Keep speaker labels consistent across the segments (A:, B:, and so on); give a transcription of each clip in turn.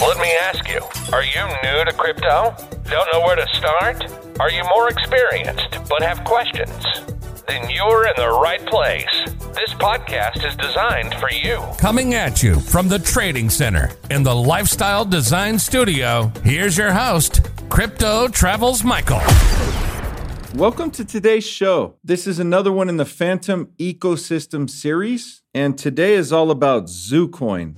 A: Let me ask you are you new to crypto? Don't know where to start? Are you more experienced but have questions? Then you're in the right place. This podcast is designed for you. Coming at you from the Trading Center in the Lifestyle Design Studio, here's your host, Crypto Travels Michael.
B: Welcome to today's show. This is another one in the Fantom Ecosystem series, and today is all about ZooCoin.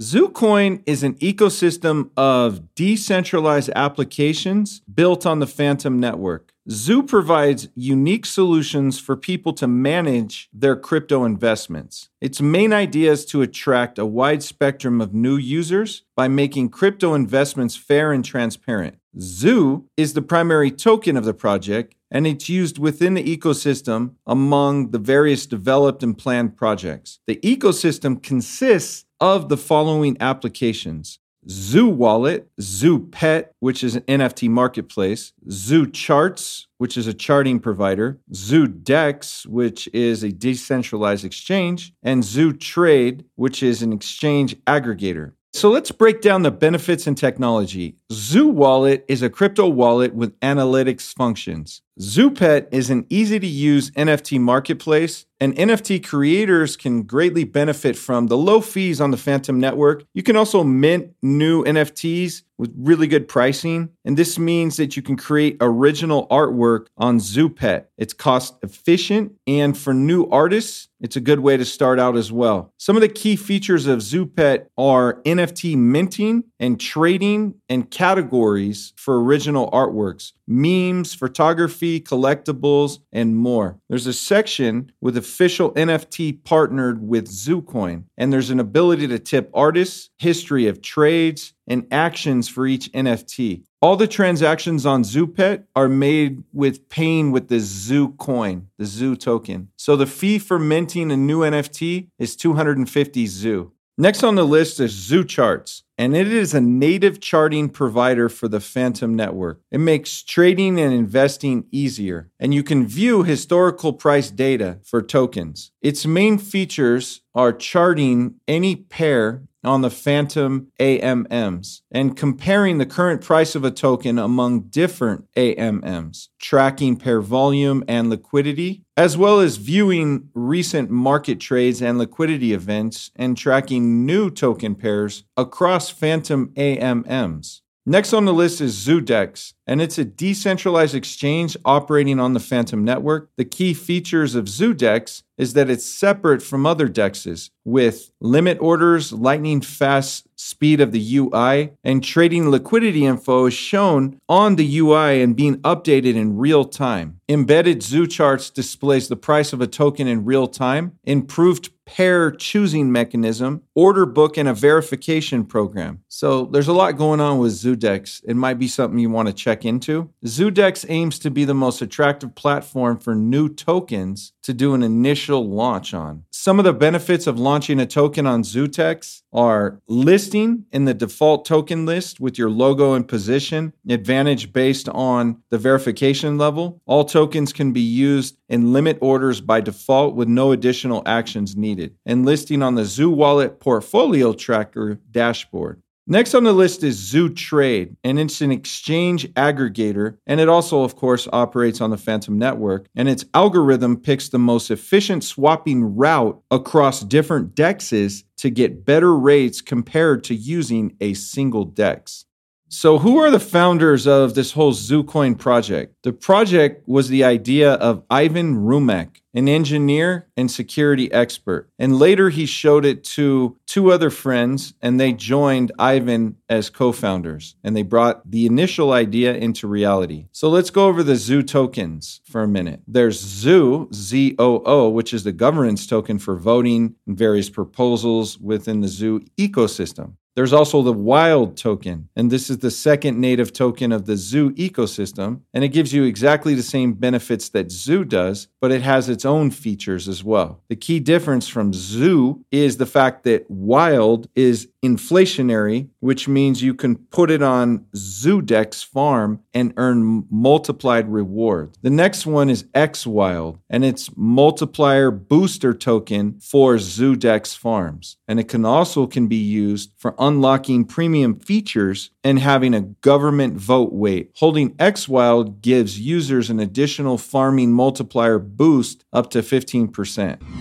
B: ZooCoin is an ecosystem of decentralized applications built on the Fantom network. Zoo provides unique solutions for people to manage their crypto investments. Its main idea is to attract a wide spectrum of new users by making crypto investments fair and transparent. Zoo is the primary token of the project, and it's used within the ecosystem among the various developed and planned projects. The ecosystem consists of the following applications Zoo Wallet, Zoo Pet, which is an NFT marketplace, Zoo Charts, which is a charting provider, Zoo Dex, which is a decentralized exchange, and Zoo Trade, which is an exchange aggregator. So let's break down the benefits and technology. Zoo Wallet is a crypto wallet with analytics functions. Zoopet is an easy to use NFT marketplace, and NFT creators can greatly benefit from the low fees on the Fantom network. You can also mint new NFTs with really good pricing, and this means that you can create original artwork on Zoopet. It's cost efficient, and for new artists, it's a good way to start out as well. Some of the key features of Zoopet are NFT minting and trading and categories for original artworks, memes, photography, collectibles, and more. There's a section with official NFT partnered with ZooCoin, and there's an ability to tip artists, history of trades, and actions for each NFT. All the transactions on Zoopet are made with paying with the Zoo coin, the Zoo token. So the fee for minting a new NFT is 250 Zoo. Next on the list is Zoo Charts, and it is a native charting provider for the Fantom network. It makes trading and investing easier, and you can view historical price data for tokens. Its main features are charting any pair on the Fantom AMMs and comparing the current price of a token among different AMMs, tracking pair volume and liquidity, as well as viewing recent market trades and liquidity events and tracking new token pairs across Fantom AMMs. Next on the list is Zoodex, and it's a decentralized exchange operating on the Fantom network. The key features of Zoodex is that it's separate from other dexes with limit orders, lightning fast speed of the UI, and trading liquidity info is shown on the UI and being updated in real time. Embedded Zoo Charts displays the price of a token in real time, improved pair choosing mechanism, order book, and a verification program. So there's a lot going on with Zoodex. It might be something you want to check into. Zoodex aims to be the most attractive platform for new tokens to do an initial launch on. Some of the benefits of launching a token on Zoodex are listing in the default token list with your logo and position, advantage based on the verification level. All tokens can be used in limit orders by default with no additional actions needed, and listing on the Zoo Wallet Portfolio Tracker dashboard. Next on the list is Zoo Trade, and it's an exchange aggregator, and it also, of course, operates on the Fantom network. And its algorithm picks the most efficient swapping route across different dexes to get better rates compared to using a single dex. So, who are the founders of this whole ZooCoin project? The project was the idea of Ivan Rumek, an engineer and security expert. And later he showed it to two other friends, and they joined Ivan as co founders. And they brought the initial idea into reality. So, let's go over the Zoo tokens for a minute. There's Zoo, Z O O, which is the governance token for voting and various proposals within the Zoo ecosystem. There's also the wild token, and this is the second native token of the Zoo ecosystem, and it gives you exactly the same benefits that Zoo does, but it has its own features as well. The key difference from Zoo is the fact that wild is inflationary, which means you can put it on Zoodex farm and earn multiplied rewards. The next one is X Wild, and it's multiplier booster token for Zoodex farms. And it can also can be used for unlocking premium features and having a government vote weight. Holding X Wild gives users an additional farming multiplier boost up to 15%.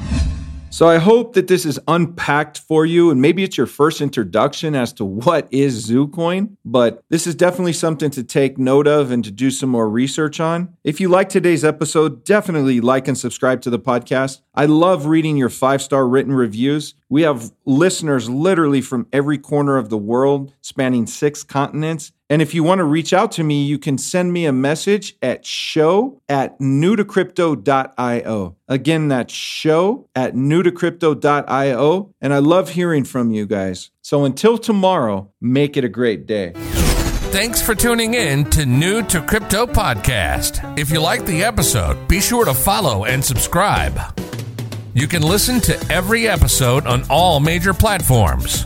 B: So I hope that this is unpacked for you, and maybe it's your first introduction as to what is ZooCoin, but this is definitely something to take note of and to do some more research on. If you like today's episode, definitely like and subscribe to the podcast. I love reading your five star written reviews. We have listeners literally from every corner of the world, spanning six continents. And if you want to reach out to me, you can send me a message at show at newtocrypto.io. Again, that's show at newtocrypto.io. And I love hearing from you guys. So until tomorrow, make it a great day.
A: Thanks for tuning in to New to Crypto Podcast. If you like the episode, be sure to follow and subscribe. You can listen to every episode on all major platforms.